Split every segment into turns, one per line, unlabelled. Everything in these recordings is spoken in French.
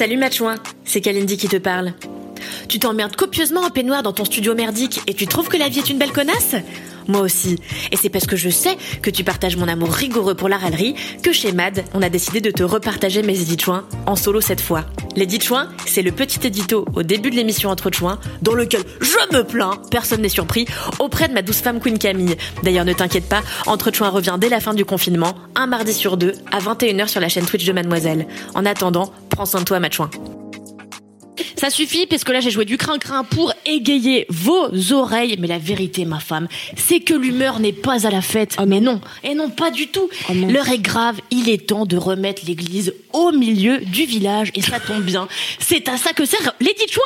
Salut Matchouin, c'est Kalindi qui te parle. Tu t'emmerdes copieusement en peignoir dans ton studio merdique et tu trouves que la vie est une belle connasse? Moi aussi. Et c'est parce que je sais que tu partages mon amour rigoureux pour la râlerie que chez MAD, on a décidé de te repartager mes édits chouins en solo cette fois. L'édit chouin, c'est le petit édito au début de l'émission Entre chouins dans lequel je me plains, personne n'est surpris, auprès de ma douce femme Queen Camille. D'ailleurs, ne t'inquiète pas, Entre chouins revient dès la fin du confinement, un mardi sur deux, à 21h sur la chaîne Twitch de Mademoiselle. En attendant, prends soin de toi, Matchouin. Ça suffit parce que là j'ai joué du crin-crin pour égayer vos oreilles. Mais la vérité, ma femme, c'est que l'humeur n'est pas à la fête.
Ah
mais non, et non pas du tout. L'heure est grave, il est temps de remettre l'église au milieu du village. Et ça tombe bien, c'est à ça que sert Lady Chouin.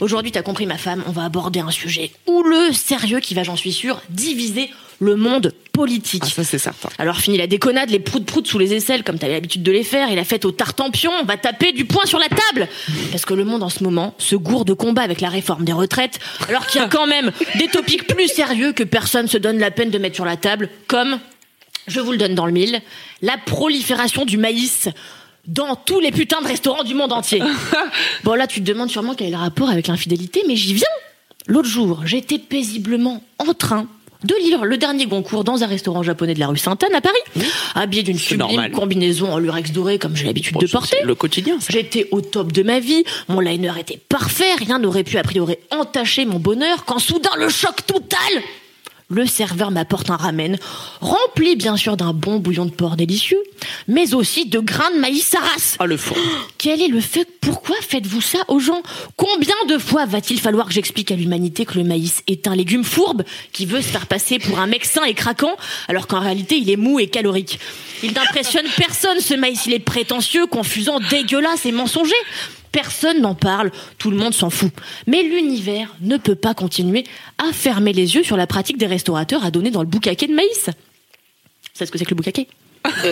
Aujourd'hui, t'as compris ma femme, on va aborder un sujet houleux, sérieux, qui va, j'en suis sûre, diviser le monde politique.
Ah, ça c'est certain.
Alors fini la déconnade, les proutes-proutes sous les aisselles, comme t'avais l'habitude de les faire, et la fête au tartempion, on va taper du poing sur la table Parce que le monde en ce moment se gourde de combat avec la réforme des retraites, alors qu'il y a quand même des topics plus sérieux que personne se donne la peine de mettre sur la table, comme, je vous le donne dans le mille, la prolifération du maïs dans tous les putains de restaurants du monde entier. bon là tu te demandes sûrement quel est le rapport avec l'infidélité, mais j'y viens L'autre jour, j'étais paisiblement en train de lire le dernier Goncourt dans un restaurant japonais de la rue Sainte-Anne à Paris, habillé d'une sublime
normal.
combinaison en lurex doré comme j'ai l'habitude de porter.
Le quotidien.
J'étais au top de ma vie, mon liner était parfait, rien n'aurait pu a priori entacher mon bonheur quand soudain le choc total le serveur m'apporte un ramen, rempli bien sûr d'un bon bouillon de porc délicieux, mais aussi de grains de maïs saras.
Ah, le fond.
Quel est le fait Pourquoi faites-vous ça aux gens? Combien de fois va-t-il falloir que j'explique à l'humanité que le maïs est un légume fourbe qui veut se faire passer pour un mec sain et craquant, alors qu'en réalité il est mou et calorique? Il n'impressionne personne ce maïs, il est prétentieux, confusant, dégueulasse et mensonger. Personne n'en parle, tout le monde s'en fout. Mais l'univers ne peut pas continuer à fermer les yeux sur la pratique des restaurateurs à donner dans le boucaquet de maïs. C'est ce que c'est que le boucaquet
Non,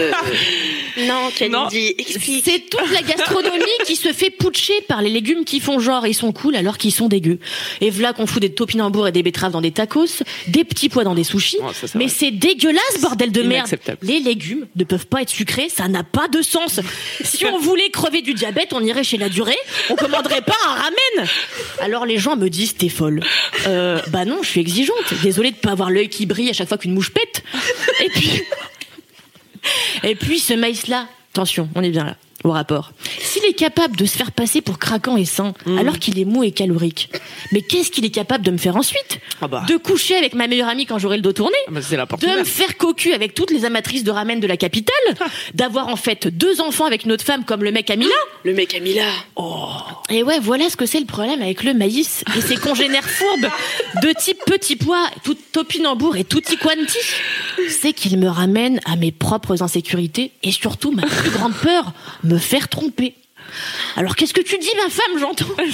Non.
Kalindi, explique.
C'est toute la gastronomie qui se fait putcher par les légumes qui font genre ils sont cool alors qu'ils sont dégueux. Et voilà qu'on fout des topinambours et des betteraves dans des tacos, des petits pois dans des sushis.
Ça, c'est
mais c'est dégueulasse, bordel de merde. Les légumes ne peuvent pas être sucrés, ça n'a pas de sens. Si on voulait crever du diabète, on irait chez la durée, on commanderait pas un ramen. Alors les gens me disent t'es folle. Euh, bah non, je suis exigeante. Désolée de pas avoir l'œil qui brille à chaque fois qu'une mouche pète. Et puis et puis ce maïs-là, attention, on est bien là, au rapport. S'il est capable de se faire passer pour craquant et sain,
Mm.
alors qu'il est mou et calorique, mais qu'est-ce qu'il est capable de me faire ensuite
Ah bah.
De coucher avec ma meilleure amie quand j'aurai le dos tourné
Ah bah,
de me faire cocu avec toutes les amatrices de ramen de la capitale, d'avoir en fait deux enfants avec une autre femme comme le mec Amila.
Le mec Amila.
Et ouais, voilà ce que c'est le problème avec le maïs et ses congénères fourbes de type petit pois, tout topinambour et tutti quanti. C'est qu'il me ramène à mes propres insécurités et surtout ma plus grande peur, me faire tromper. Alors qu'est-ce que tu dis ma femme, j'entends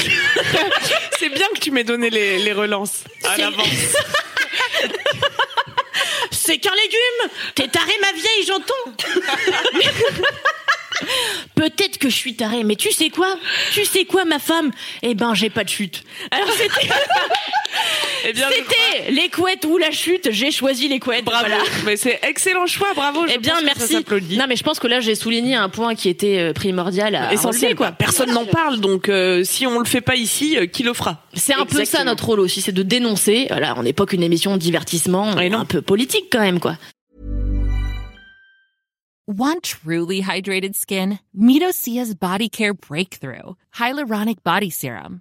C'est bien que tu m'aies donné les, les relances à l'avance.
C'est qu'un légume T'es tarée ma vieille, j'entends Peut-être que je suis tarée, mais tu sais quoi? Tu sais quoi ma femme? Eh ben j'ai pas de chute. Alors c'était
Eh bien, je crois-
C'était les couettes ou la chute, j'ai choisi les couettes.
Bravo.
Voilà.
Mais c'est excellent choix, bravo.
Eh bien, merci. Non, mais je pense que là, j'ai souligné un point qui était euh, primordial à
Essentiel quoi. Personne n'en parle, donc euh, si on le fait pas ici, euh, qui le fera?
C'est un peu ça notre rôle aussi, c'est de dénoncer. Voilà, on n'est pas qu'une émission de divertissement,
Et non.
un peu politique quand même, quoi.
Want truly hydrated skin? Medocia's Body Care Breakthrough Hyaluronic Body Serum.